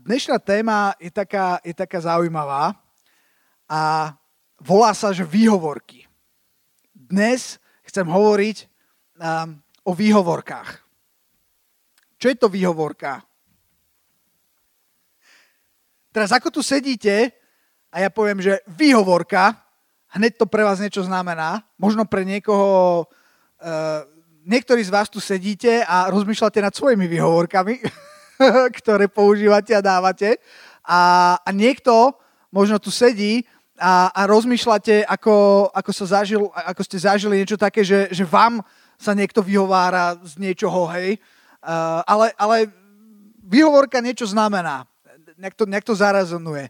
Dnešná téma je taká, je taká zaujímavá a volá sa, že výhovorky. Dnes chcem hovoriť um, o výhovorkách. Čo je to výhovorka? Teraz ako tu sedíte a ja poviem, že výhovorka, hneď to pre vás niečo znamená. Možno pre niekoho, uh, niektorí z vás tu sedíte a rozmýšľate nad svojimi výhovorkami. ktoré používate a dávate. A, a niekto možno tu sedí a, a rozmýšľate, ako, ako, sa zažil, ako ste zažili niečo také, že, že vám sa niekto vyhovára z niečoho, hej. Uh, ale, ale výhovorka niečo znamená. Nejak to, nejak to zarazonuje.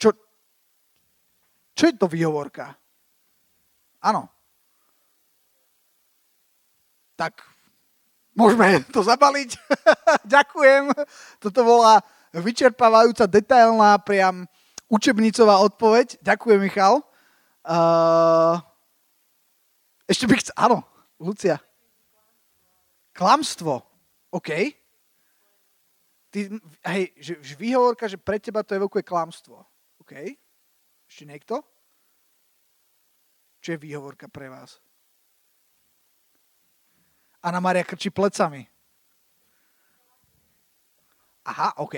Čo, čo je to výhovorka? Áno. Tak Môžeme to zabaliť. Ďakujem. Toto bola vyčerpávajúca, detailná, priam učebnicová odpoveď. Ďakujem, Michal. Uh, ešte by chcel... Áno, Lucia. Klamstvo. OK. Ty, hej, že, že výhovorka, že pre teba to evokuje klamstvo. OK. Ešte niekto? Čo je výhovorka pre vás? Anna Maria krčí plecami. Aha, OK.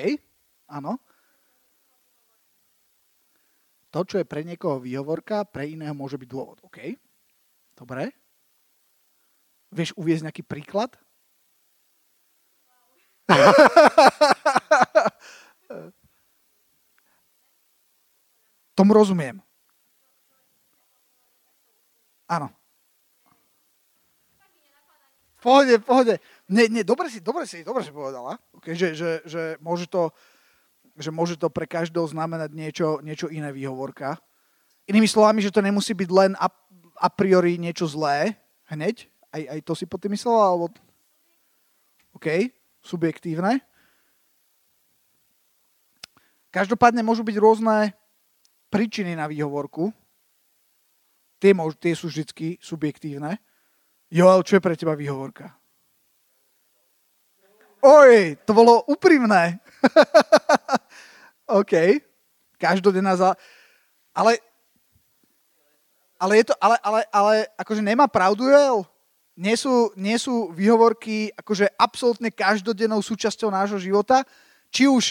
Áno. To, čo je pre niekoho výhovorka, pre iného môže byť dôvod. OK. Dobre. Vieš uviezť nejaký príklad? Tomu rozumiem. Áno. Pohode, pohode. Nie, nie, dobre si, dobre si, dobre si povedala. Okay, že, že, že, môže to, že môže to pre každého znamenať niečo, niečo iné výhovorka. Inými slovami, že to nemusí byť len a, a priori niečo zlé hneď. Aj, aj to si po tým myslela? Alebo... OK, subjektívne. Každopádne môžu byť rôzne príčiny na výhovorku. Tie, môžu, tie sú vždy subjektívne. Joel, čo je pre teba výhovorka? Oj, to bolo úprimné. OK. Každodenná za... Ale, ale je to, ale, ale, ale akože nemá pravdu, Joel? Nie sú, nie sú výhovorky akože absolútne každodennou súčasťou nášho života? Či už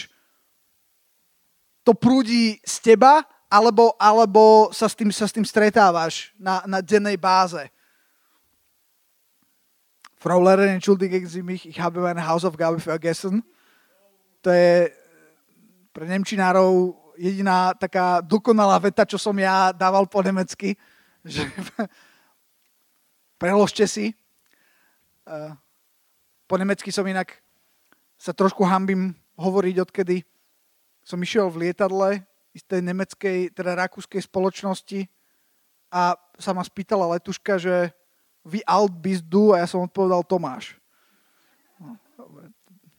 to prúdi z teba, alebo, alebo sa, s tým, sa s tým stretávaš na, na dennej báze. Frau Lehrerin, entschuldige Sie mich, ich habe meine Hausaufgabe vergessen. To je pre Nemčinárov jediná taká dokonalá veta, čo som ja dával po nemecky. Že preložte si. Po nemecky som inak sa trošku hambím hovoriť, odkedy som išiel v lietadle tej nemeckej, teda rakúskej spoločnosti a sa ma spýtala letuška, že vy alt bist du? A ja som odpovedal Tomáš. No,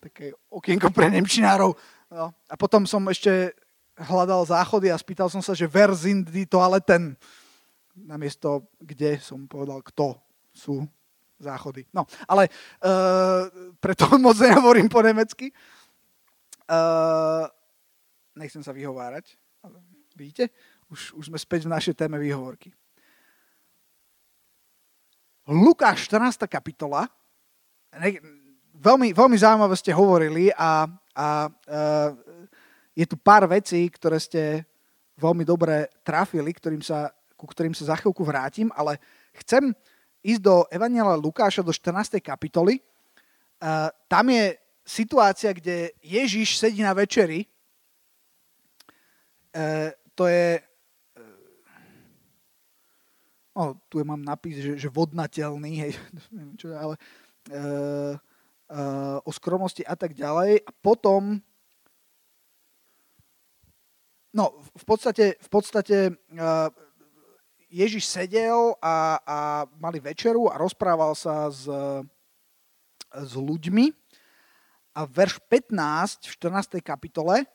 také okienko pre Nemčinárov. No. A potom som ešte hľadal záchody a spýtal som sa, že wer sind die toaleten? Namiesto kde som povedal, kto sú záchody. No, ale uh, preto moc nehovorím po nemecky. Uh, nechcem sa vyhovárať. Vidíte? Už, už sme späť v našej téme výhovorky. Lukáš 14. kapitola. Veľmi, veľmi zaujímavé ste hovorili a, a uh, je tu pár vecí, ktoré ste veľmi dobre trafili, ktorým sa, ku ktorým sa za chvíľku vrátim, ale chcem ísť do Evangela Lukáša do 14. kapitoly. Uh, tam je situácia, kde Ježiš sedí na večeri. Uh, to je oh, tu je mám napis, že, že vodnateľný, hej, neviem čo, ale uh, uh, o skromnosti a tak ďalej. A potom, no v podstate, v podstate uh, Ježiš sedel a, a mali večeru a rozprával sa s, s ľuďmi. A verš 15 v 14. kapitole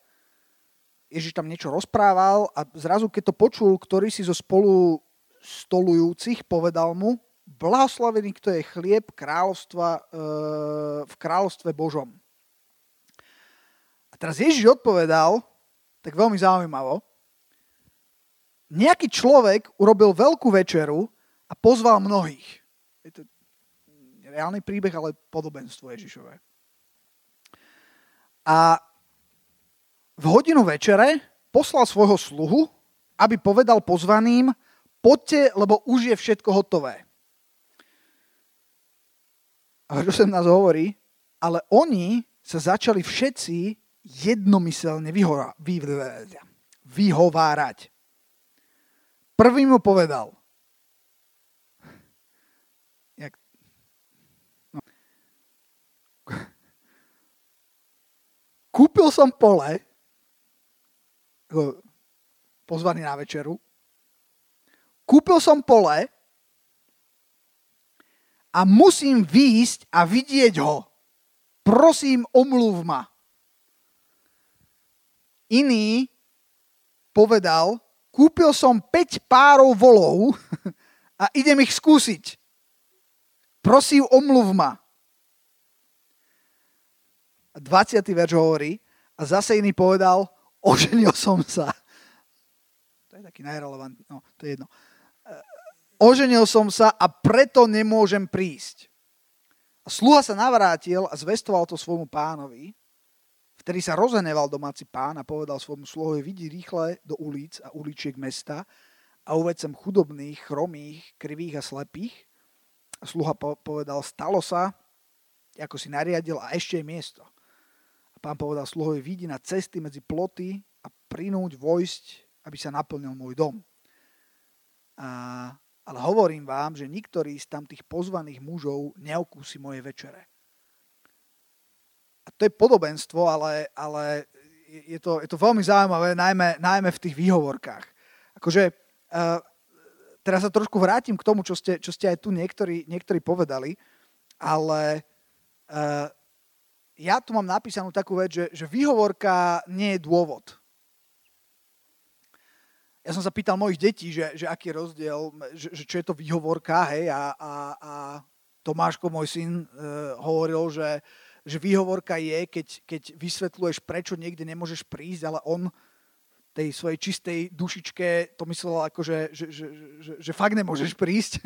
Ježiš tam niečo rozprával a zrazu, keď to počul, ktorý si zo spolu stolujúcich povedal mu, blahoslavený, kto je chlieb kráľovstva, e, v kráľovstve Božom. A teraz Ježiš odpovedal, tak veľmi zaujímavo, nejaký človek urobil veľkú večeru a pozval mnohých. Je to reálny príbeh, ale podobenstvo Ježišové. A v hodinu večere poslal svojho sluhu, aby povedal pozvaným, poďte, lebo už je všetko hotové. A sem nás hovorí, ale oni sa začali všetci jednomyselne vyhovárať. Prvý mu povedal, jak, no. kúpil som pole, pozvaný na večeru, kúpil som pole a musím výjsť a vidieť ho. Prosím, omluv ma. Iný povedal, kúpil som 5 párov volov a idem ich skúsiť. Prosím, omluv ma. A 20. verš hovorí, a zase iný povedal, oženil som sa. To je taký najrelevantný, no, to je jedno. Oženil som sa a preto nemôžem prísť. A sluha sa navrátil a zvestoval to svojmu pánovi, vtedy sa rozeneval domáci pán a povedal svojmu sluhovi, vidí rýchle do ulic a uličiek mesta a uved sem chudobných, chromých, krivých a slepých. A sluha povedal, stalo sa, ako si nariadil a ešte je miesto. A pán povedal sluhovi, vidí na cesty medzi ploty a prinúť vojsť, aby sa naplnil môj dom. A ale hovorím vám, že niktorý z tam tých pozvaných mužov neokúsi moje večere. A to je podobenstvo, ale, ale je, to, je to veľmi zaujímavé, najmä, najmä v tých výhovorkách. Akože, uh, teraz sa trošku vrátim k tomu, čo ste, čo ste aj tu niektorí, niektorí povedali, ale uh, ja tu mám napísanú takú vec, že, že výhovorka nie je dôvod ja som sa pýtal mojich detí, že, že aký je rozdiel, že, že čo je to výhovorka, hej, a, a, a Tomáško, môj syn, e, hovoril, že, že výhovorka je, keď, keď vysvetľuješ, prečo niekde nemôžeš prísť, ale on tej svojej čistej dušičke to myslel ako, že, že, že, že, že fakt nemôžeš prísť.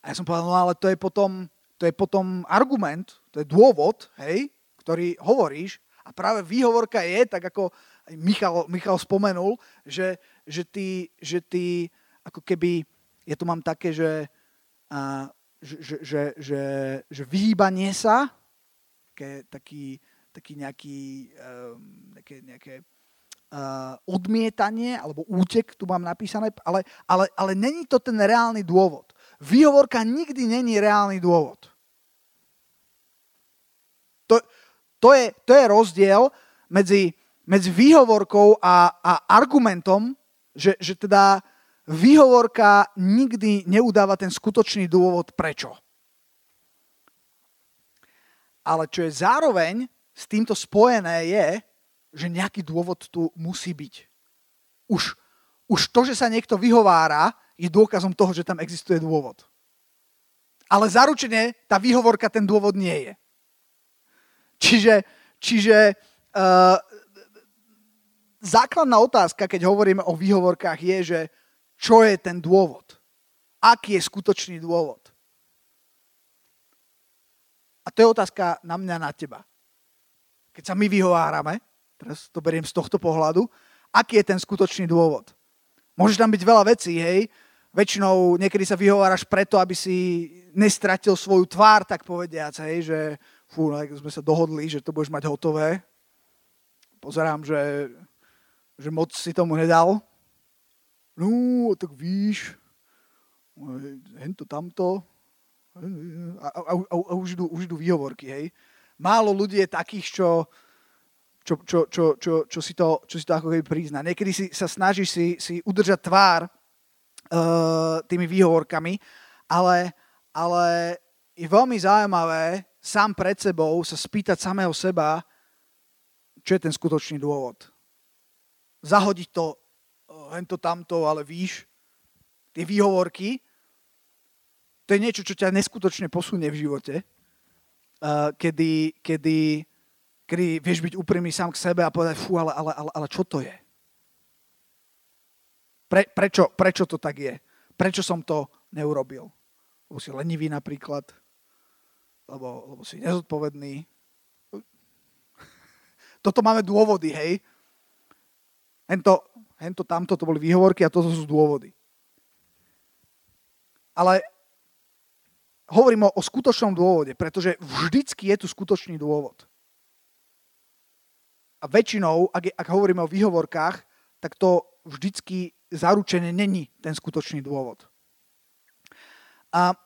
A ja som povedal, no ale to je potom, to je potom argument, to je dôvod, hej, ktorý hovoríš. A práve výhovorka je, tak ako Michal, Michal spomenul, že, že ty, že ty ako keby, ja tu mám také, že, a, že, že, že, že, že vyhýbanie sa, také, taký, taký nejaký, um, nejaké, nejaké uh, odmietanie alebo útek, tu mám napísané, ale, ale, ale není to ten reálny dôvod. Výhovorka nikdy není reálny dôvod. To, to, je, to je rozdiel medzi, medzi výhovorkou a, a argumentom, že, že teda výhovorka nikdy neudáva ten skutočný dôvod prečo. Ale čo je zároveň s týmto spojené je, že nejaký dôvod tu musí byť. Už, už to, že sa niekto vyhovára, je dôkazom toho, že tam existuje dôvod. Ale zaručene tá výhovorka ten dôvod nie je. Čiže, čiže uh, základná otázka, keď hovoríme o výhovorkách, je, že čo je ten dôvod? Aký je skutočný dôvod? A to je otázka na mňa, na teba. Keď sa my vyhovárame, teraz to beriem z tohto pohľadu, aký je ten skutočný dôvod? Môže tam byť veľa vecí, hej? Väčšinou niekedy sa vyhováraš preto, aby si nestratil svoju tvár, tak povediac, hej? Že fú, no, sme sa dohodli, že to budeš mať hotové. Pozerám, že že moc si tomu nedal. No, tak víš, hento tamto. A, a, a, a už, idú, už idú výhovorky, hej. Málo ľudí je takých, čo, čo, čo, čo, čo, čo, si, to, čo si to ako keby prizná. Niekedy si, sa snažíš si, si udržať tvár uh, tými výhovorkami, ale, ale je veľmi zaujímavé sám pred sebou sa spýtať samého seba, čo je ten skutočný dôvod zahodiť to hento tamto, ale víš, tie výhovorky, to je niečo, čo ťa neskutočne posunie v živote, kedy, kedy kedy vieš byť úprimný sám k sebe a povedať, fú, ale, ale, ale, ale čo to je? Pre, prečo, prečo to tak je? Prečo som to neurobil? Lebo si lenivý napríklad, lebo, lebo si nezodpovedný. Toto máme dôvody, hej? Hento, hento tamto to boli výhovorky a toto sú dôvody. Ale hovorím o, o skutočnom dôvode, pretože vždycky je tu skutočný dôvod. A väčšinou, ak, je, ak hovoríme o výhovorkách, tak to vždycky zaručené není ten skutočný dôvod. A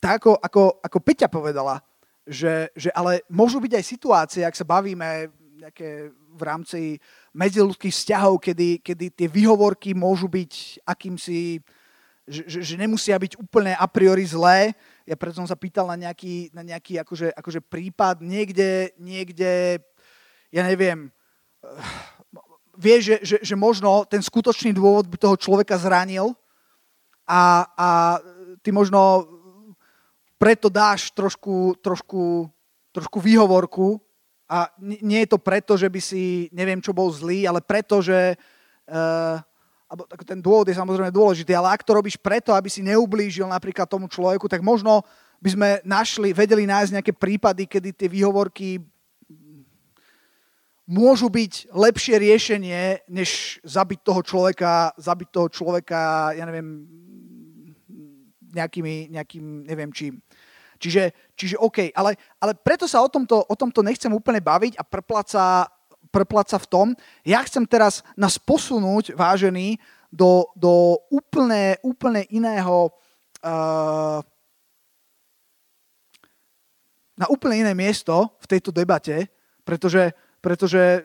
tak ako, ako, ako Peťa povedala, že, že ale môžu byť aj situácie, ak sa bavíme nejaké v rámci medziludských vzťahov, kedy, kedy tie výhovorky môžu byť akýmsi, že, že, nemusia byť úplne a priori zlé. Ja preto som sa pýtal na nejaký, na nejaký akože, akože prípad niekde, niekde, ja neviem, vie, že, že, že možno ten skutočný dôvod by toho človeka zranil a, a ty možno preto dáš trošku, trošku, trošku výhovorku a nie je to preto, že by si neviem čo bol zlý, ale preto, že uh, ten dôvod je samozrejme dôležitý, ale ak to robíš preto, aby si neublížil napríklad tomu človeku, tak možno by sme našli, vedeli nájsť nejaké prípady, kedy tie výhovorky môžu byť lepšie riešenie, než zabiť toho človeka, zabiť toho človeka, ja neviem, nejakými, nejakým, neviem čím. Čiže, čiže OK, ale, ale preto sa o tomto, o tomto nechcem úplne baviť a prpláca, prpláca v tom. Ja chcem teraz nás posunúť, vážený, do, do úplne, úplne iného uh, na úplne iné miesto v tejto debate, pretože pretože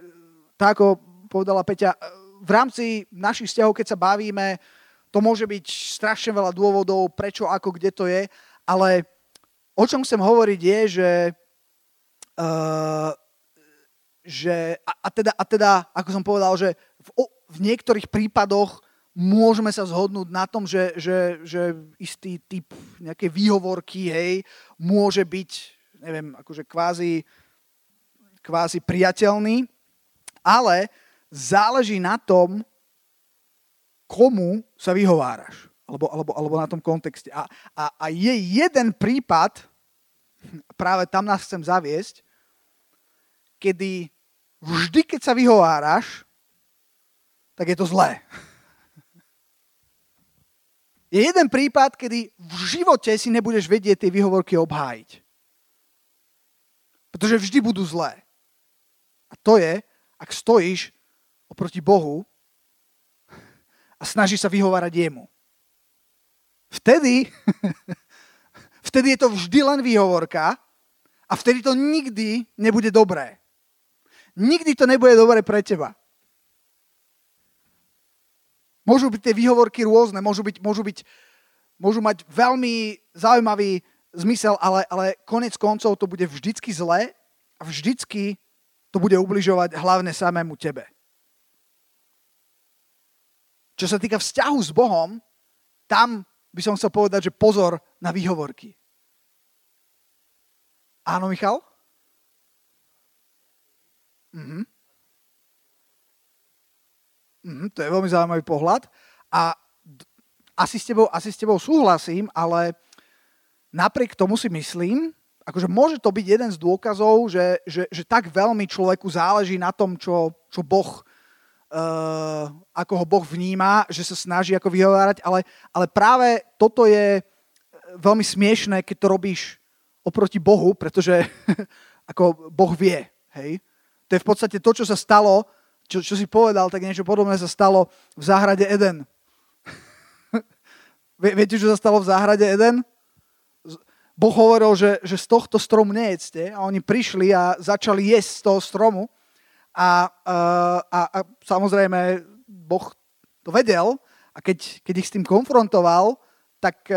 tak ako povedala Peťa, v rámci našich vzťahov, keď sa bavíme, to môže byť strašne veľa dôvodov, prečo, ako, kde to je, ale o čom chcem hovoriť je, že, uh, že a, a, teda, a teda, ako som povedal, že v, v niektorých prípadoch môžeme sa zhodnúť na tom, že, že, že istý typ nejakej výhovorky, hej, môže byť, neviem, akože kvázi kvázi priateľný, ale záleží na tom, komu sa vyhováraš. Alebo, alebo, alebo na tom kontexte. A, a, a je jeden prípad, práve tam nás chcem zaviesť, kedy vždy, keď sa vyhováraš, tak je to zlé. Je jeden prípad, kedy v živote si nebudeš vedieť tie výhovorky obhájiť. Pretože vždy budú zlé. A to je, ak stojíš oproti Bohu a snažíš sa vyhovárať jemu. Vtedy, vtedy je to vždy len výhovorka a vtedy to nikdy nebude dobré. Nikdy to nebude dobré pre teba. Môžu byť tie výhovorky rôzne, môžu, byť, môžu, byť, môžu mať veľmi zaujímavý zmysel, ale, ale konec koncov to bude vždycky zlé a vždycky to bude ubližovať hlavne samému tebe. Čo sa týka vzťahu s Bohom, tam by som chcel povedať, že pozor na výhovorky. Áno, Michal? Mhm. Mhm, to je veľmi zaujímavý pohľad. A asi s, tebou, asi s tebou súhlasím, ale napriek tomu si myslím, akože môže to byť jeden z dôkazov, že, že, že tak veľmi človeku záleží na tom, čo, čo Boh, uh, ako ho Boh vníma, že sa snaží ako vyhovárať, ale, ale práve toto je veľmi smiešné, keď to robíš oproti Bohu, pretože ako Boh vie, hej. To je v podstate to, čo sa stalo, čo, čo si povedal, tak niečo podobné sa stalo v záhrade Eden. Viete, čo sa stalo v záhrade Eden? Boh hovoril, že, že z tohto stromu nejedzte a oni prišli a začali jesť z toho stromu a, a, a samozrejme Boh to vedel a keď, keď ich s tým konfrontoval, tak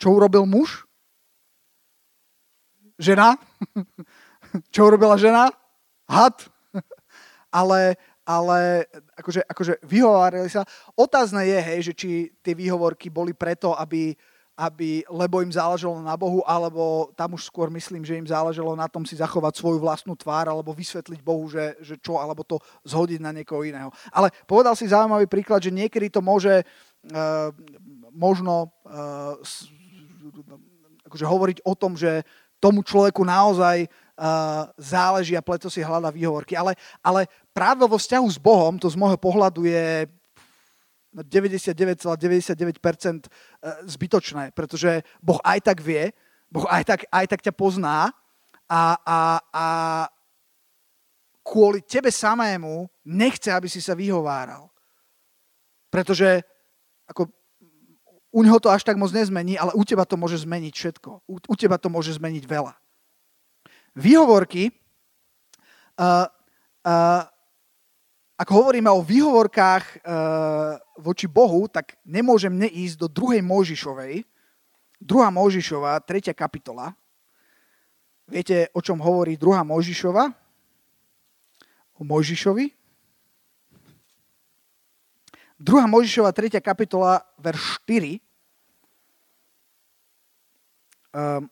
čo urobil muž? Žena? čo urobila žena? Had? ale, ale akože, akože vyhovárali sa. Otázne je, hej, že či tie výhovorky boli preto, aby aby, lebo im záležalo na Bohu, alebo tam už skôr myslím, že im záležalo na tom si zachovať svoju vlastnú tvár, alebo vysvetliť Bohu, že, že čo, alebo to zhodiť na niekoho iného. Ale povedal si zaujímavý príklad, že niekedy to môže uh, možno uh, akože hovoriť o tom, že tomu človeku naozaj uh, záleží a preto si hľada výhovorky. Ale, ale práve vo vzťahu s Bohom, to z môjho pohľadu je 99,99% ,99 zbytočné, pretože Boh aj tak vie, Boh aj tak, aj tak ťa pozná a, a, a kvôli tebe samému nechce, aby si sa vyhováral. Pretože ako, u neho to až tak moc nezmení, ale u teba to môže zmeniť všetko. U, u teba to môže zmeniť veľa. Výhovorky uh, uh, ak hovoríme o výhovorkách e, voči Bohu, tak nemôžem neísť do druhej Mojžišovej. Druhá Mojžišova, tretia kapitola. Viete, o čom hovorí druhá Mojžišova? O Mojžišovi? Druhá Mojžišova, tretia kapitola, verš 4. Um,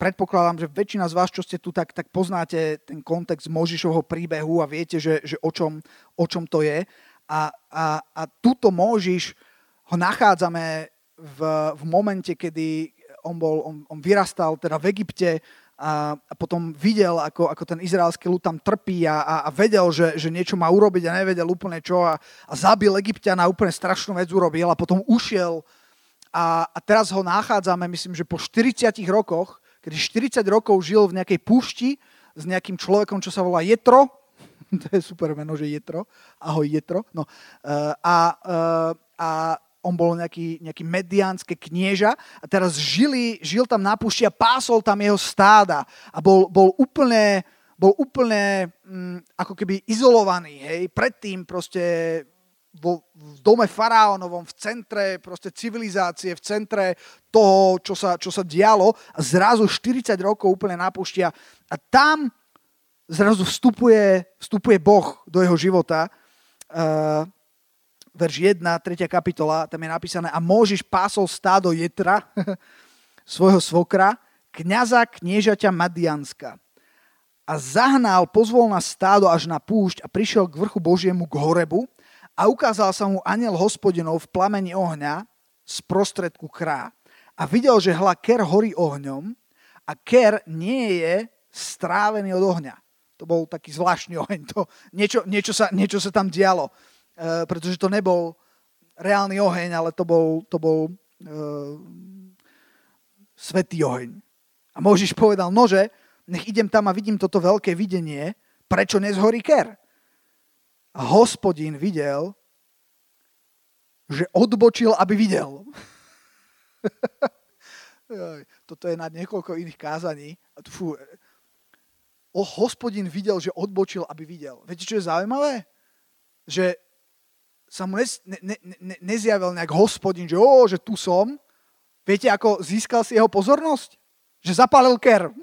predpokladám, že väčšina z vás, čo ste tu, tak, tak poznáte ten kontext Možišovho príbehu a viete, že, že o, čom, o čom to je. A, a, a túto Možiš ho nachádzame v, v momente, kedy on, bol, on, on vyrastal teda v Egypte a, a potom videl, ako, ako ten izraelský ľud tam trpí a, a, a vedel, že, že niečo má urobiť a nevedel úplne čo a, a zabil Egyptiana úplne strašnú vec urobil a potom ušiel a, a teraz ho nachádzame, myslím, že po 40 rokoch kedy 40 rokov žil v nejakej púšti s nejakým človekom, čo sa volá Jetro. to je super meno, že Jetro. Ahoj Jetro. No, uh, a, uh, a on bol nejaký, nejaký mediánske knieža a teraz žili, žil tam na púšti a pásol tam jeho stáda a bol, bol úplne, bol úplne mm, ako keby izolovaný. Hej. Predtým proste vo, v dome faraónovom, v centre proste civilizácie, v centre toho, čo sa, čo sa dialo a zrazu 40 rokov úplne napúšťa a tam zrazu vstupuje, vstupuje Boh do jeho života. Uh, verš 1, 3. kapitola, tam je napísané a môžeš pásol stádo Jetra, svojho svokra, kniaza kniežaťa Madianska. A zahnal, pozvol na stádo až na púšť a prišiel k vrchu Božiemu k Horebu a ukázal sa mu aniel hospodinov v plameni ohňa z prostredku krá. A videl, že hla ker horí ohňom a ker nie je strávený od ohňa. To bol taký zvláštny oheň. To, niečo, niečo, sa, niečo sa tam dialo, e, pretože to nebol reálny oheň, ale to bol, to bol e, svetý oheň. A Možiš povedal, nože, nech idem tam a vidím toto veľké videnie, prečo nezhorí ker? A hospodín videl, že odbočil, aby videl. Toto je na niekoľko iných kázaní. Fú. O, hospodín videl, že odbočil, aby videl. Viete, čo je zaujímavé? Že sa mu ne, ne, ne, nezjavil nejak hospodín, že o, že tu som. Viete, ako získal si jeho pozornosť? Že zapálil ker.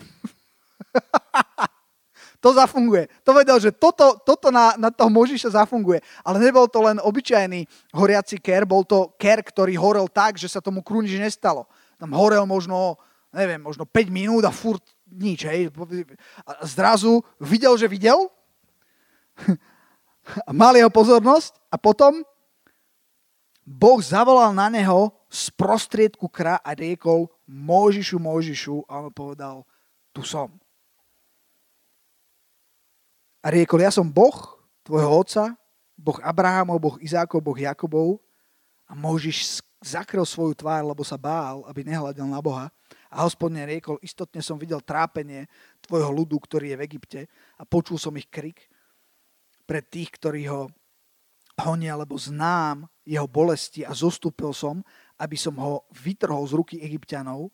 to zafunguje. To vedel, že toto, toto na, na toho Možiša zafunguje. Ale nebol to len obyčajný horiaci ker, bol to ker, ktorý horel tak, že sa tomu kru nič nestalo. Tam horel možno, neviem, možno 5 minút a furt nič. Hej. A zrazu videl, že videl, mal jeho pozornosť a potom Boh zavolal na neho z prostriedku kra a riekol Možišu, Možišu a on povedal, tu som. A riekol, ja som Boh, tvojho otca, Boh Abrahamov, Boh Izákov, Boh Jakobov a Možiš zakryl svoju tvár, lebo sa bál, aby nehľadil na Boha. A hospodne riekol, istotne som videl trápenie tvojho ľudu, ktorý je v Egypte a počul som ich krik pre tých, ktorí ho honia, lebo znám jeho bolesti a zostúpil som, aby som ho vytrhol z ruky egyptianov,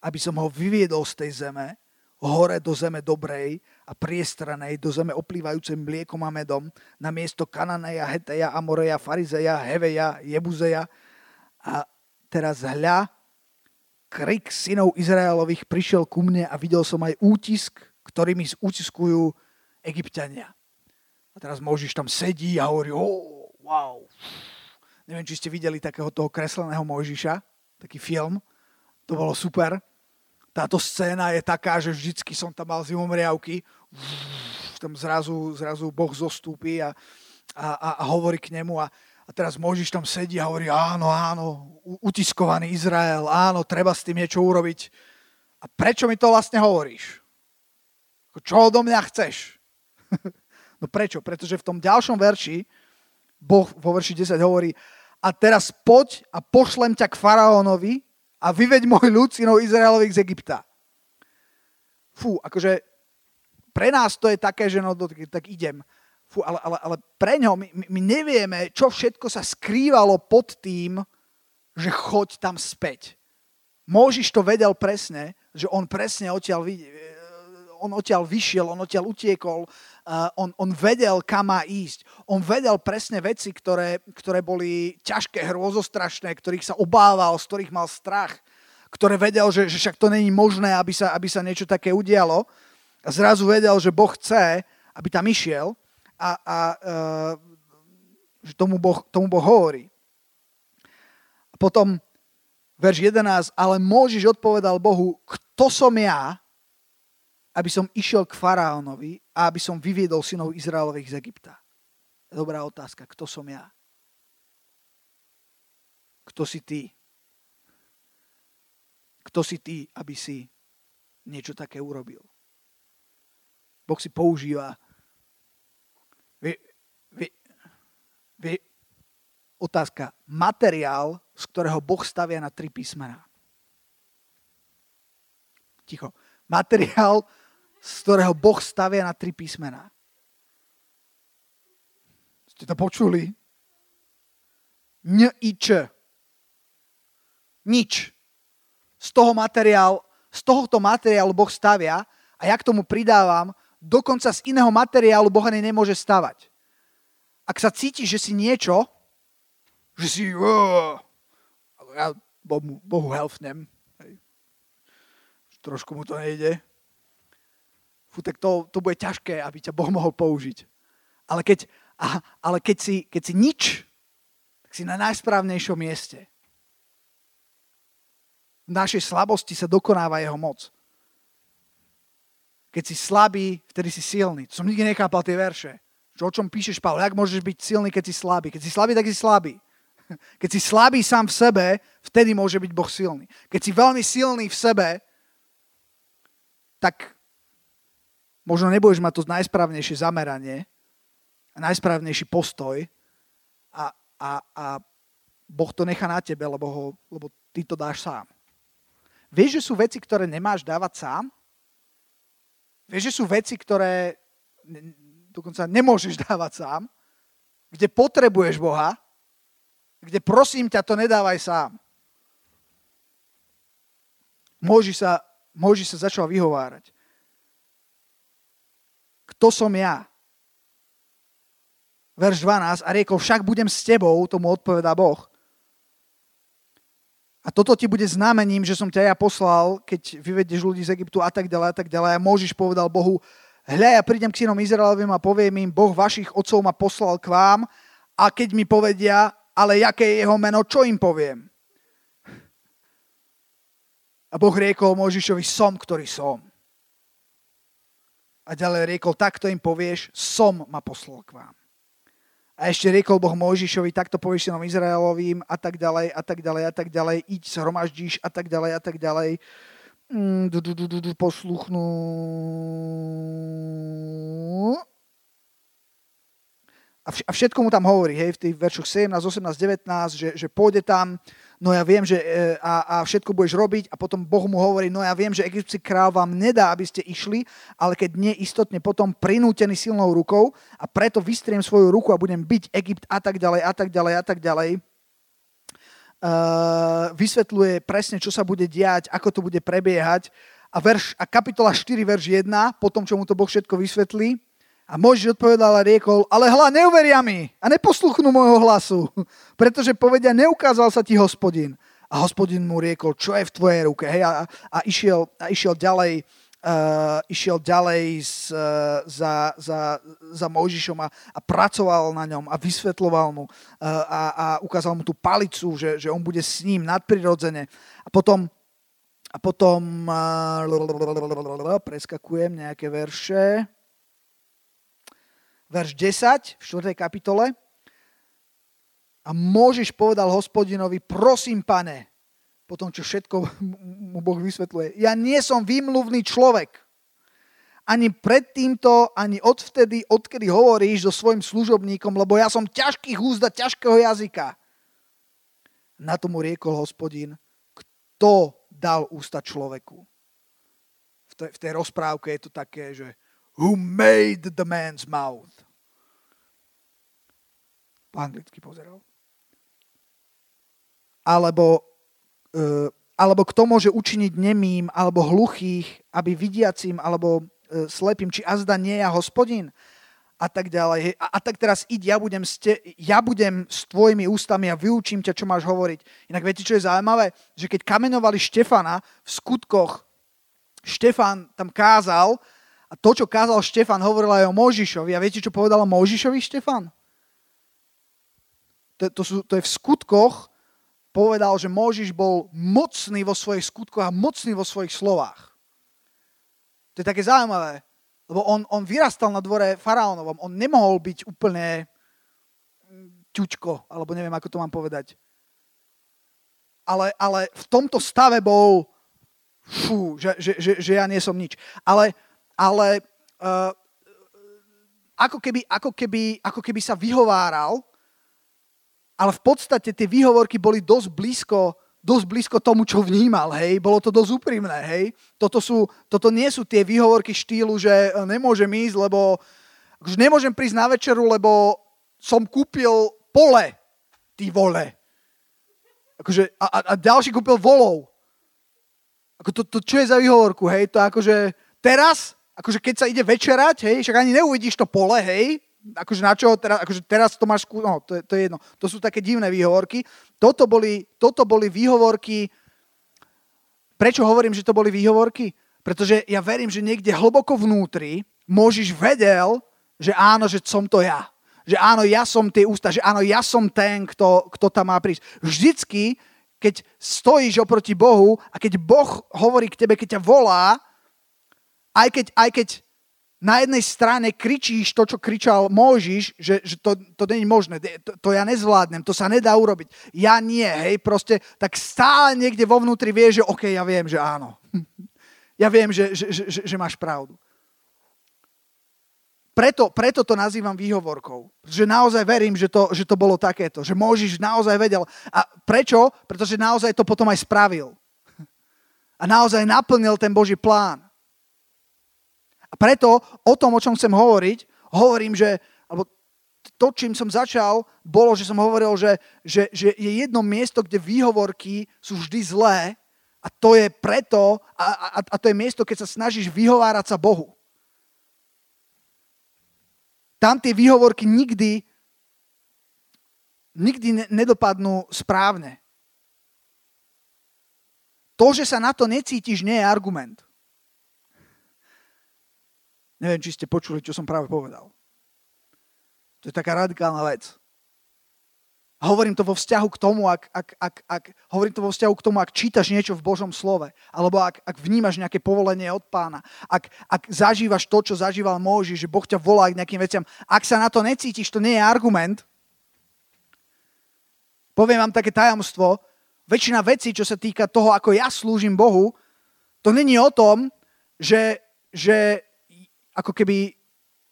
aby som ho vyviedol z tej zeme hore do zeme dobrej a priestranej, do zeme oplývajúcej mliekom a medom, na miesto Kananeja, Heteja, Amoreja, Farizeja, Heveja, Jebuzeja. A teraz hľa, krik synov Izraelových prišiel ku mne a videl som aj útisk, ktorými utiskujú egyptiania. A teraz Možiš tam sedí a hovorí, oh, wow. Neviem, či ste videli takého toho kresleného Mojžiša, taký film. To bolo super. Táto scéna je taká, že vždycky som tam mal zimomriavky. Tam zrazu, zrazu Boh zostúpi a, a, a hovorí k nemu a, a teraz Možiš tam sedí a hovorí, áno, áno, utiskovaný Izrael, áno, treba s tým niečo urobiť. A prečo mi to vlastne hovoríš? Čo odo mňa chceš? no prečo? Pretože v tom ďalšom verši, Boh vo verši 10 hovorí, a teraz poď a pošlem ťa k faraónovi a vyveď môj ľud synov Izraelových z Egypta. Fú, akože pre nás to je také, že no, tak idem. Fú, ale, ale, ale pre ňo my, my nevieme, čo všetko sa skrývalo pod tým, že choď tam späť. Môžiš to vedel presne, že on presne odtiaľ, on odtiaľ vyšiel, on odtiaľ utiekol, uh, on, on vedel, kam má ísť. On vedel presne veci, ktoré, ktoré boli ťažké, hrôzostrašné, ktorých sa obával, z ktorých mal strach, ktoré vedel, že, že však to není možné, aby sa, aby sa niečo také udialo. A zrazu vedel, že Boh chce, aby tam išiel a, a uh, že tomu boh, tomu boh hovorí. A potom verš 11, ale Môžiš odpovedal Bohu, kto som ja, aby som išiel k faraónovi a aby som vyviedol synov Izraelových z Egypta. Dobrá otázka, kto som ja? Kto si ty? Kto si ty, aby si niečo také urobil? Boh si používa Vie, vie, vie, otázka. Materiál, z ktorého Boh stavia na tri písmená. Ticho. Materiál, z ktorého Boh stavia na tri písmená. Ste to počuli? N i č. Nič. Z toho materiál, z tohoto materiálu Boh stavia a ja k tomu pridávam dokonca z iného materiálu Boh nemôže stavať. Ak sa cítiš, že si niečo, že si uh, ja Bohu, Bohu helfnem, trošku mu to nejde, fú, tak to, to bude ťažké, aby ťa Boh mohol použiť. Ale keď, aha, ale keď, si, keď si nič, tak si na najsprávnejšom mieste. V našej slabosti sa dokonáva jeho moc. Keď si slabý, vtedy si silný. Som nikdy nechápal tie verše. O čom píšeš, Pavel? Jak môžeš byť silný, keď si slabý? Keď si slabý, tak si slabý. Keď si slabý sám v sebe, vtedy môže byť Boh silný. Keď si veľmi silný v sebe, tak možno nebudeš mať to najsprávnejšie zameranie najsprávnejší postoj a, a, a Boh to nechá na tebe, lebo, ho, lebo ty to dáš sám. Vieš, že sú veci, ktoré nemáš dávať sám? Vieš, že sú veci, ktoré dokonca nemôžeš dávať sám, kde potrebuješ Boha, kde prosím ťa, to nedávaj sám. Môži sa, môži sa začal vyhovárať. Kto som ja? Verš 12. A riekol, však budem s tebou, tomu odpovedá Boh. A toto ti bude znamením, že som ťa ja poslal, keď vyvedieš ľudí z Egyptu a tak ďalej a tak ďalej. A Môžiš povedal Bohu, hľa, ja prídem k synom Izraelovým a poviem im, Boh vašich otcov ma poslal k vám a keď mi povedia, ale jaké je jeho meno, čo im poviem? A Boh riekol Mojžišovi, som, ktorý som. A ďalej riekol, takto im povieš, som ma poslal k vám. A ešte riekol Boh Mojžišovi, takto povieš synom Izraelovým a tak ďalej a tak ďalej a tak ďalej, iď zhromaždíš a tak ďalej a tak ďalej. Mm, posluchnú. A všetko mu tam hovorí, hej, v tých veršoch 17, 18, 19, že, že pôjde tam, no ja viem, že e, a, a všetko budeš robiť a potom Boh mu hovorí, no ja viem, že egyptský král vám nedá, aby ste išli, ale keď nie istotne potom prinútený silnou rukou a preto vystriem svoju ruku a budem byť Egypt a tak ďalej a tak ďalej a tak ďalej. Uh, vysvetľuje presne, čo sa bude diať, ako to bude prebiehať. A, verš, a kapitola 4, verš 1, potom, čo mu to Boh všetko vysvetlí, a Mojžiš odpovedal a riekol, ale hla, neuveria mi a neposluchnú môjho hlasu, pretože povedia, neukázal sa ti hospodin. A hospodin mu riekol, čo je v tvojej ruke. Hej, a, a, išiel, a išiel ďalej, uh, išiel ďalej z, uh, za, za, za Mojžišom a, a pracoval na ňom a vysvetloval mu uh, a, a ukázal mu tú palicu, že, že on bude s ním nadprirodzene. A potom A potom preskakujem nejaké verše. Verš 10 v 4. kapitole. A môžeš povedal hospodinovi, prosím pane, po tom, čo všetko mu Boh vysvetľuje. Ja nie som výmluvný človek. Ani pred týmto, ani odvtedy, odkedy hovoríš so svojim služobníkom, lebo ja som ťažký húzda ťažkého jazyka. Na tomu riekol hospodin, kto dal ústa človeku. V tej, v tej rozprávke je to také, že who made the man's mouth. Po anglicky pozeral. Alebo alebo kto môže učiniť nemým, alebo hluchých, aby vidiacim, alebo e, slepým, či azda nie ja hospodin? A tak ďalej. A, a tak teraz id, ja budem, ste, ja budem s tvojimi ústami a vyučím ťa, čo máš hovoriť. Inak viete, čo je zaujímavé? Že keď kamenovali Štefana v skutkoch, Štefan tam kázal a to, čo kázal Štefan, hovoril aj o Možišovi. A viete, čo povedal o Možišovi Štefan? To, to, sú, to je v skutkoch povedal, že Mojžiš bol mocný vo svojich skutkoch a mocný vo svojich slovách. To je také zaujímavé, lebo on, on vyrastal na dvore faraónovom. On nemohol byť úplne ťučko, alebo neviem, ako to mám povedať. Ale, ale v tomto stave bol fú, že, že, že, že ja nie som nič. Ale, ale uh, ako, keby, ako, keby, ako keby sa vyhováral ale v podstate tie výhovorky boli dosť blízko, dosť blízko tomu, čo vnímal, hej. Bolo to dosť úprimné, hej. Toto, sú, toto nie sú tie výhovorky štýlu, že e, nemôžem ísť, lebo akože nemôžem prísť na večeru, lebo som kúpil pole, ty vole. Akože, a, a, a ďalší kúpil volov. Ako to, to, čo je za výhovorku, hej? To akože teraz, akože keď sa ide večerať, hej, však ani neuvidíš to pole, hej, akože na čo teraz, akože teraz to máš, no, to, je, to je jedno. To sú také divné výhovorky. Toto boli, toto boli výhovorky, prečo hovorím, že to boli výhovorky? Pretože ja verím, že niekde hlboko vnútri môžeš vedel, že áno, že som to ja. Že áno, ja som tie ústa, že áno, ja som ten, kto, kto tam má prísť. Vždycky, keď stojíš oproti Bohu a keď Boh hovorí k tebe, keď ťa volá, aj keď, aj keď na jednej strane kričíš to, čo kričal Mojžiš, že, že to, to je možné, to, to ja nezvládnem, to sa nedá urobiť. Ja nie, hej, proste, tak stále niekde vo vnútri vie, že OK, ja viem, že áno. ja viem, že, že, že, že, že máš pravdu. Preto, preto to nazývam výhovorkou. Že naozaj verím, že to, že to bolo takéto. Že Mojžiš naozaj vedel. A prečo? Pretože naozaj to potom aj spravil. A naozaj naplnil ten Boží plán. A preto o tom, o čom chcem hovoriť, hovorím, že, alebo to, čím som začal, bolo, že som hovoril, že, že, že je jedno miesto, kde výhovorky sú vždy zlé a to je preto, a, a, a to je miesto, keď sa snažíš vyhovárať sa Bohu. Tam tie výhovorky nikdy, nikdy nedopadnú správne. To, že sa na to necítiš, nie je argument. Neviem, či ste počuli, čo som práve povedal. To je taká radikálna vec. A hovorím to vo vzťahu k tomu, ak, ak, ak, ak, hovorím to vo vzťahu k tomu, ak čítaš niečo v Božom slove, alebo ak, ak vnímaš nejaké povolenie od pána, ak, ak zažívaš to, čo zažíval Môži, že Boh ťa volá k nejakým veciam, ak sa na to necítiš, to nie je argument. Poviem vám také tajomstvo, väčšina vecí, čo sa týka toho, ako ja slúžim Bohu, to není o tom, že, že ako keby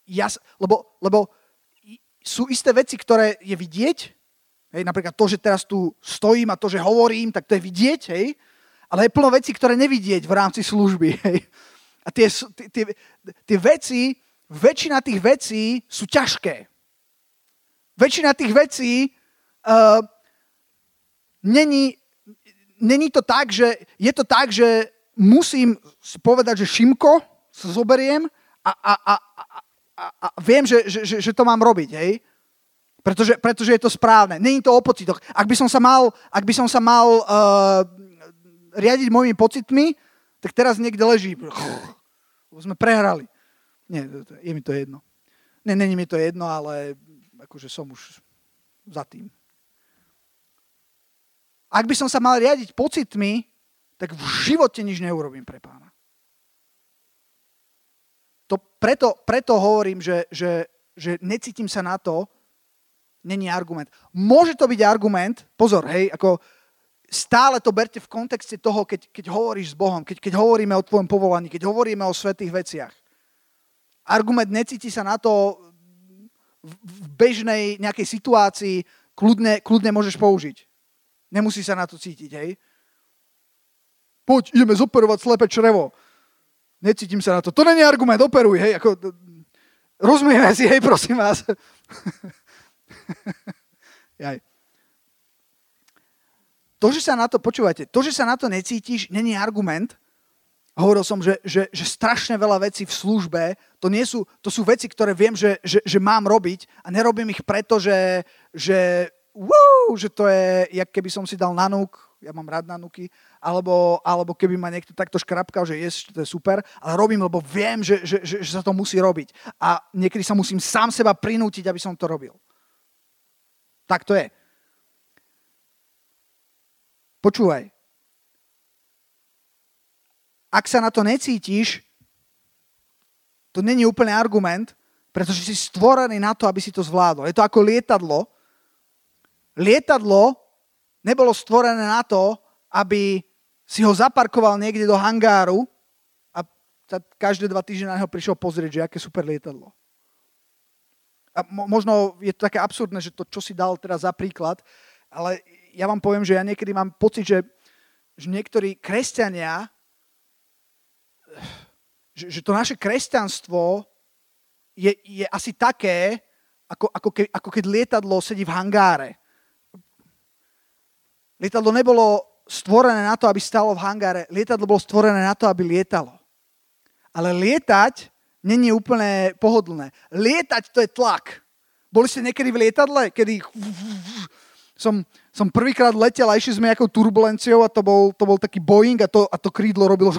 jas, lebo, lebo sú isté veci, ktoré je vidieť, hej, napríklad to, že teraz tu stojím a to, že hovorím, tak to je vidieť, hej, ale je plno vecí, ktoré nevidieť v rámci služby. Hej. A tie, tie, tie veci, väčšina tých vecí sú ťažké. Väčšina tých vecí uh, není, není to tak, že je to tak, že musím povedať, že Šimko zoberiem a, a, a, a, a viem, že, že, že, že to mám robiť, hej? Pretože, pretože je to správne. Není to o pocitoch. Ak by som sa mal, ak by som sa mal uh, riadiť mojimi pocitmi, tak teraz niekde leží. Lebo sme prehrali. Nie, je mi to jedno. Nie, není mi to jedno, ale akože som už za tým. Ak by som sa mal riadiť pocitmi, tak v živote nič neurobím pre pána. To preto, preto hovorím, že, že, že necítim sa na to, není argument. Môže to byť argument, pozor, hej, ako stále to berte v kontexte toho, keď, keď hovoríš s Bohom, keď, keď hovoríme o tvojom povolaní, keď hovoríme o svetých veciach. Argument necíti sa na to v bežnej nejakej situácii, kľudne, kľudne môžeš použiť. Nemusí sa na to cítiť, hej. Poď, ideme zoperovať slepe črevo. Necítim sa na to. To není argument, operuj, hej. Ako, rozumieme si, hej, prosím vás. Jaj. To, že sa na to, počúvajte, to, že sa na to necítiš, není argument. Hovoril som, že, že, že strašne veľa vecí v službe, to, nie sú, to sú veci, ktoré viem, že, že, že mám robiť a nerobím ich preto, že, že, wow, že to je, jak keby som si dal nanúk, ja mám rád nanúky, alebo, alebo keby ma niekto takto škrapkal, že je, to je super, ale robím, lebo viem, že, že, že, že sa to musí robiť. A niekedy sa musím sám seba prinútiť, aby som to robil. Tak to je. Počúvaj. Ak sa na to necítiš, to není úplne argument, pretože si stvorený na to, aby si to zvládol. Je to ako lietadlo. Lietadlo nebolo stvorené na to, aby si ho zaparkoval niekde do hangáru a každé dva týždne na neho prišiel pozrieť, že aké super lietadlo a možno je to také absurdné, že to, čo si dal teraz za príklad, ale ja vám poviem, že ja niekedy mám pocit, že, že niektorí kresťania, že, že to naše kresťanstvo je, je asi také, ako, ako, ke, ako keď lietadlo sedí v hangáre. Lietadlo nebolo stvorené na to, aby stalo v hangáre. Lietadlo bolo stvorené na to, aby lietalo. Ale lietať není úplne pohodlné. Lietať to je tlak. Boli ste niekedy v lietadle, kedy som, som prvýkrát letel a išli sme nejakou turbulenciou a to bol, to bol taký Boeing a to, a to krídlo robilo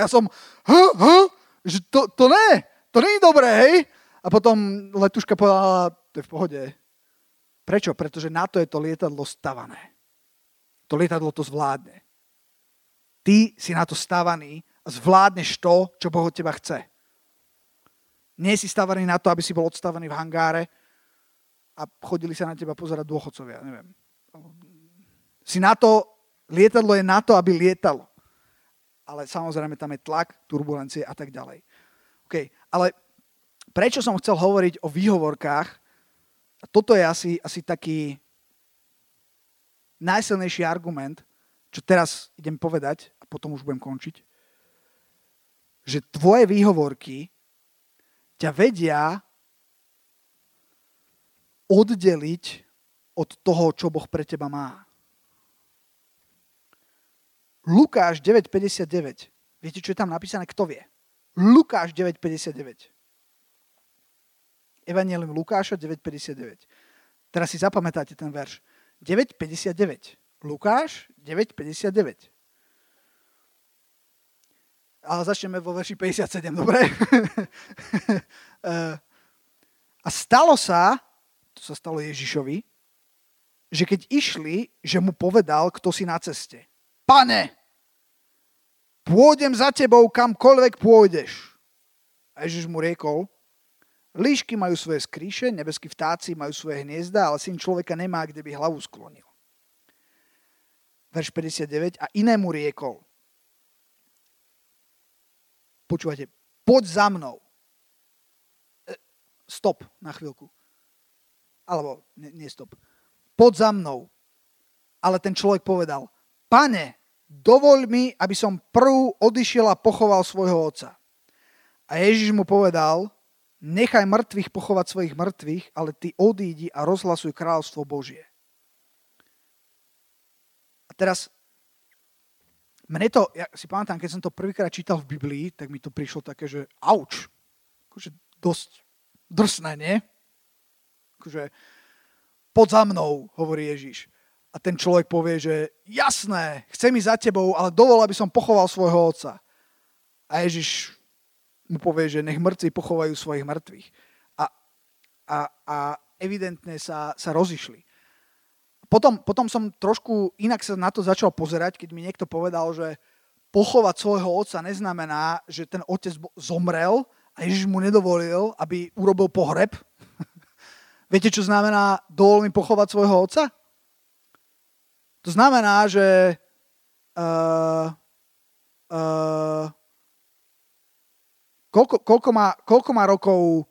ja som že to, to ne, to nie je dobré, hej? A potom letuška povedala, to je v pohode. Prečo? Pretože na to je to lietadlo stavané. To lietadlo to zvládne. Ty si na to stavaný a zvládneš to, čo Boh od teba chce. Nie si stavaný na to, aby si bol odstavený v hangáre a chodili sa na teba pozerať dôchodcovia, neviem. Si na to, lietadlo je na to, aby lietalo. Ale samozrejme tam je tlak, turbulencie a tak ďalej. OK, ale prečo som chcel hovoriť o výhovorkách? Toto je asi, asi taký najsilnejší argument, čo teraz idem povedať a potom už budem končiť, že tvoje výhovorky ťa vedia oddeliť od toho, čo Boh pre teba má. Lukáš 9.59. Viete, čo je tam napísané? Kto vie? Lukáš 9.59. Evangelium Lukáša 9.59. Teraz si zapamätáte ten verš. 9.59. Lukáš 9.59 ale začneme vo verši 57, dobre? Eh, a stalo sa, to sa stalo Ježišovi, že keď išli, že mu povedal, kto si na ceste. Pane, pôjdem za tebou kamkoľvek pôjdeš. A Ježiš mu riekol, líšky majú svoje skríše, nebeskí vtáci majú svoje hniezda, ale syn človeka nemá, kde by hlavu sklonil. Verš 59. A inému riekol, Počúvate, poď za mnou. E, stop na chvíľku. Alebo nie, nie stop. Poď za mnou. Ale ten človek povedal, pane, dovoľ mi, aby som prv odišiel a pochoval svojho otca. A Ježiš mu povedal, nechaj mŕtvych pochovať svojich mŕtvych, ale ty odídi a rozhlasuj kráľstvo Božie. A teraz mne to, ja si pamätám, keď som to prvýkrát čítal v Biblii, tak mi to prišlo také, že auč. Akože dosť drsné, nie? Akože pod za mnou, hovorí Ježiš. A ten človek povie, že jasné, chcem ísť za tebou, ale dovol, aby som pochoval svojho otca. A Ježiš mu povie, že nech mŕtvi pochovajú svojich mŕtvych. A, a, a evidentne sa, sa rozišli potom, potom som trošku inak sa na to začal pozerať, keď mi niekto povedal, že pochovať svojho otca neznamená, že ten otec zomrel a Ježiš mu nedovolil, aby urobil pohreb. Viete, čo znamená dovol mi pochovať svojho otca? To znamená, že uh, uh, koľko, koľko, má, koľko má rokov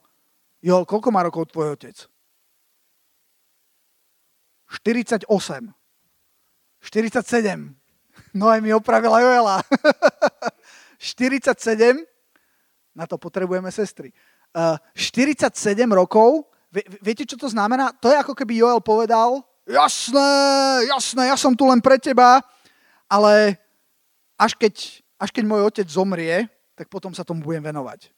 Jo, koľko má rokov tvoj otec? 48. 47. No mi opravila Joela. 47. Na to potrebujeme sestry. Uh, 47 rokov. Viete, čo to znamená? To je ako keby Joel povedal, jasné, jasné, ja som tu len pre teba, ale až keď, až keď môj otec zomrie, tak potom sa tomu budem venovať.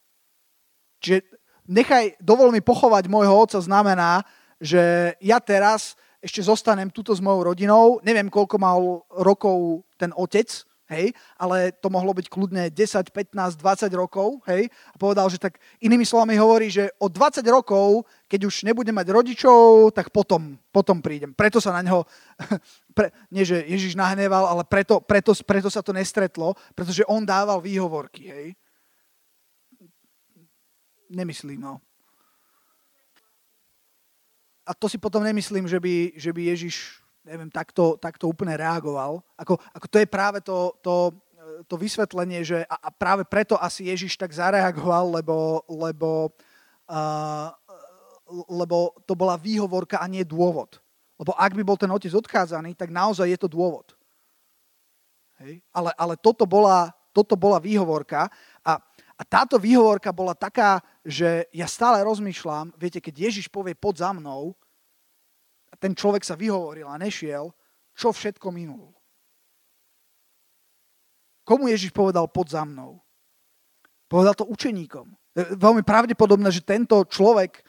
Čiže nechaj, dovol mi pochovať môjho otca znamená, že ja teraz ešte zostanem tuto s mojou rodinou, neviem, koľko mal rokov ten otec, hej, ale to mohlo byť kľudne 10, 15, 20 rokov, hej, a povedal, že tak inými slovami hovorí, že o 20 rokov, keď už nebudem mať rodičov, tak potom, potom prídem. Preto sa na neho, pre, nie že Ježiš nahneval, ale preto, preto, preto sa to nestretlo, pretože on dával výhovorky, hej nemyslím. No. A to si potom nemyslím, že by, že by Ježiš neviem, takto, takto úplne reagoval. Ako, ako to je práve to, to, to vysvetlenie, že a, a práve preto asi Ježiš tak zareagoval, lebo, lebo, uh, lebo to bola výhovorka a nie dôvod. Lebo ak by bol ten otec odkázaný, tak naozaj je to dôvod. Hej? Ale, ale toto, bola, toto bola výhovorka a a táto výhovorka bola taká, že ja stále rozmýšľam, viete, keď Ježiš povie pod za mnou, a ten človek sa vyhovoril a nešiel, čo všetko minul. Komu Ježiš povedal pod za mnou? Povedal to učeníkom. Veľmi pravdepodobné, že tento človek,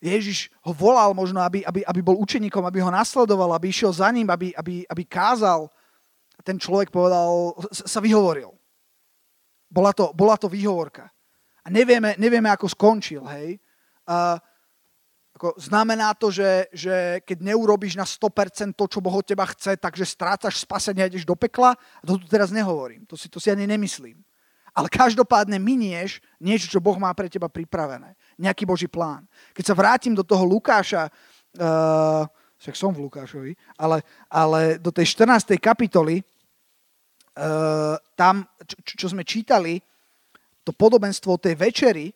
Ježiš ho volal možno, aby, aby, aby bol učeníkom, aby ho nasledoval, aby išiel za ním, aby, aby, aby kázal. A ten človek povedal, sa vyhovoril. Bola to, bola to výhovorka. A nevieme, nevieme ako skončil, hej. A, ako znamená to, že, že keď neurobiš na 100% to, čo Boh od teba chce, takže strácaš spasenie a ideš do pekla. A to tu teraz nehovorím. To si, to si ani nemyslím. Ale každopádne minieš niečo, čo Boh má pre teba pripravené. Nejaký Boží plán. Keď sa vrátim do toho Lukáša, uh, však som v Lukášovi, ale, ale do tej 14. kapitoly, uh, tam, čo, čo sme čítali, to podobenstvo tej večery,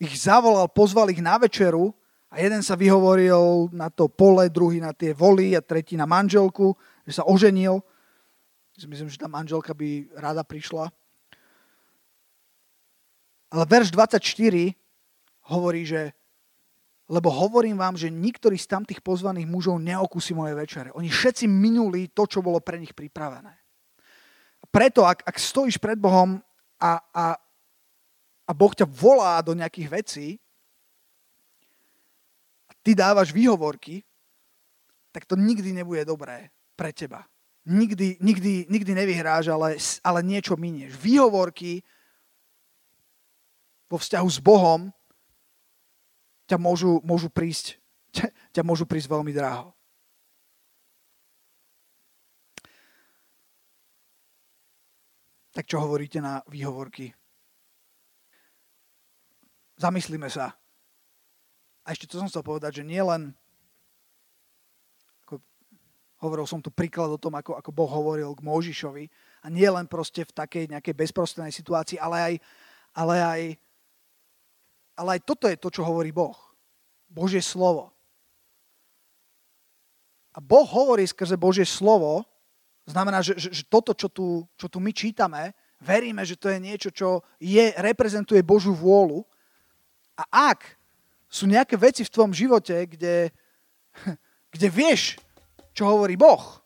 ich zavolal, pozval ich na večeru a jeden sa vyhovoril na to pole, druhý na tie voly a tretí na manželku, že sa oženil. Myslím, že tá manželka by rada prišla. Ale verš 24 hovorí, že lebo hovorím vám, že niktorý z tamtých pozvaných mužov neokusí moje večere. Oni všetci minuli to, čo bolo pre nich pripravené preto, ak, ak stojíš pred Bohom a, a, a Boh ťa volá do nejakých vecí, ty dávaš výhovorky, tak to nikdy nebude dobré pre teba. Nikdy, nikdy, nikdy nevyhráš, ale, ale niečo minieš. Výhovorky vo vzťahu s Bohom ťa môžu, môžu prísť ťa, môžu prísť veľmi dráho. Tak čo hovoríte na výhovorky? Zamyslíme sa. A ešte to som chcel povedať, že nie len ako hovoril som tu príklad o tom, ako, ako Boh hovoril k Mojžišovi a nie len proste v takej nejakej bezprostrednej situácii, ale aj, ale aj, ale aj toto je to, čo hovorí Boh. Božie slovo. A Boh hovorí skrze Božie slovo Znamená, že, že, že toto, čo tu, čo tu my čítame, veríme, že to je niečo, čo je, reprezentuje Božú vôľu. A ak sú nejaké veci v tvojom živote, kde, kde vieš, čo hovorí Boh,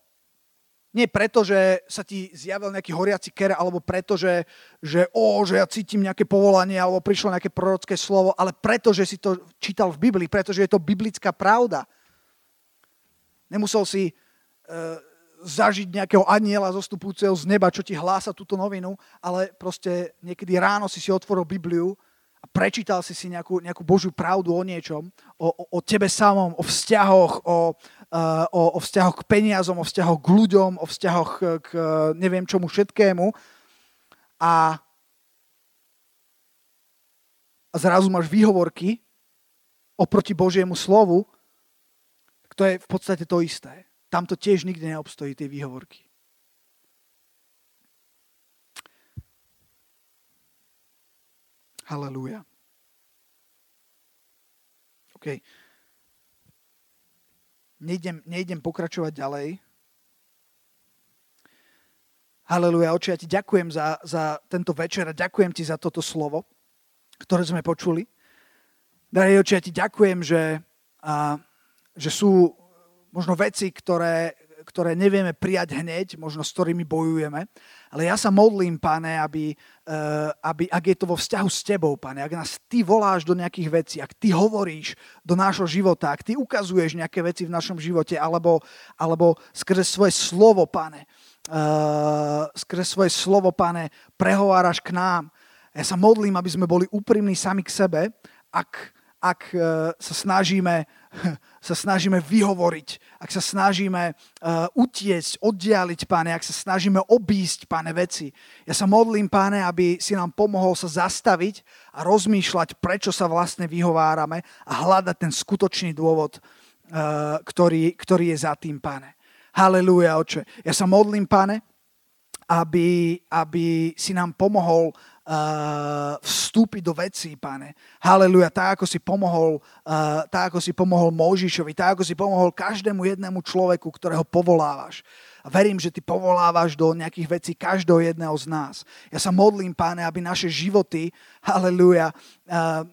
nie preto, že sa ti zjavil nejaký horiaci ker, alebo preto, že, že, ó, že ja cítim nejaké povolanie, alebo prišlo nejaké prorocké slovo, ale preto, že si to čítal v Biblii, pretože je to biblická pravda. Nemusel si uh, zažiť nejakého aniela zostupujúceho z neba, čo ti hlása túto novinu, ale proste niekedy ráno si si otvoril Bibliu a prečítal si si nejakú, nejakú Božiu pravdu o niečom, o, o, o tebe samom, o vzťahoch, o, o, o vzťahoch k peniazom, o vzťahoch k ľuďom, o vzťahoch k neviem čomu všetkému. A, a zrazu máš výhovorky oproti Božiemu slovu, to je v podstate to isté. Tam to tiež nikdy neobstojí, tie výhovorky. Halelúja. OK. Nejdem, nejdem pokračovať ďalej. Haleluja, oči, ja ti ďakujem za, za tento večer a ďakujem ti za toto slovo, ktoré sme počuli. Drahý oči, ja ti ďakujem, že, a, že sú možno veci, ktoré, ktoré nevieme prijať hneď, možno s ktorými bojujeme. Ale ja sa modlím, pane, aby, uh, aby, ak je to vo vzťahu s tebou, pane, ak nás ty voláš do nejakých vecí, ak ty hovoríš do nášho života, ak ty ukazuješ nejaké veci v našom živote, alebo, alebo skrze svoje slovo, pane, uh, skrze svoje slovo, pane, prehováraš k nám. Ja sa modlím, aby sme boli úprimní sami k sebe, ak, ak uh, sa snažíme sa snažíme vyhovoriť, ak sa snažíme uh, utiecť, oddialiť, páne, ak sa snažíme obísť, páne, veci. Ja sa modlím, páne, aby si nám pomohol sa zastaviť a rozmýšľať, prečo sa vlastne vyhovárame a hľadať ten skutočný dôvod, uh, ktorý, ktorý je za tým, páne. Halelúja, oče. Ja sa modlím, páne, aby, aby si nám pomohol uh, vstúpiť do vecí, pane. Haleluja, tak ako si pomohol, uh, tak ako si pomohol Možišovi, tak ako si pomohol každému jednému človeku, ktorého povolávaš. A verím, že ty povolávaš do nejakých vecí každého jedného z nás. Ja sa modlím, páne, aby naše životy, haleluja, uh,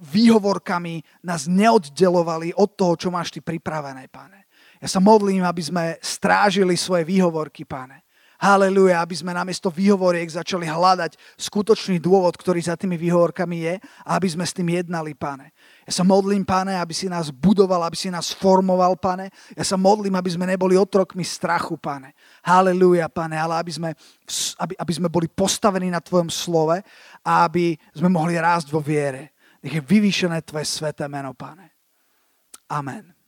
výhovorkami nás neoddelovali od toho, čo máš ty pripravené, páne. Ja sa modlím, aby sme strážili svoje výhovorky, páne. Haleluja, aby sme namiesto výhovoriek začali hľadať skutočný dôvod, ktorý za tými výhovorkami je a aby sme s tým jednali, pane. Ja sa modlím, pane, aby si nás budoval, aby si nás formoval, pane. Ja sa modlím, aby sme neboli otrokmi strachu, pane. Haleluja, pane, ale aby sme, aby, aby sme boli postavení na Tvojom slove a aby sme mohli rásť vo viere. Nech je vyvýšené Tvoje sveté meno, pane. Amen.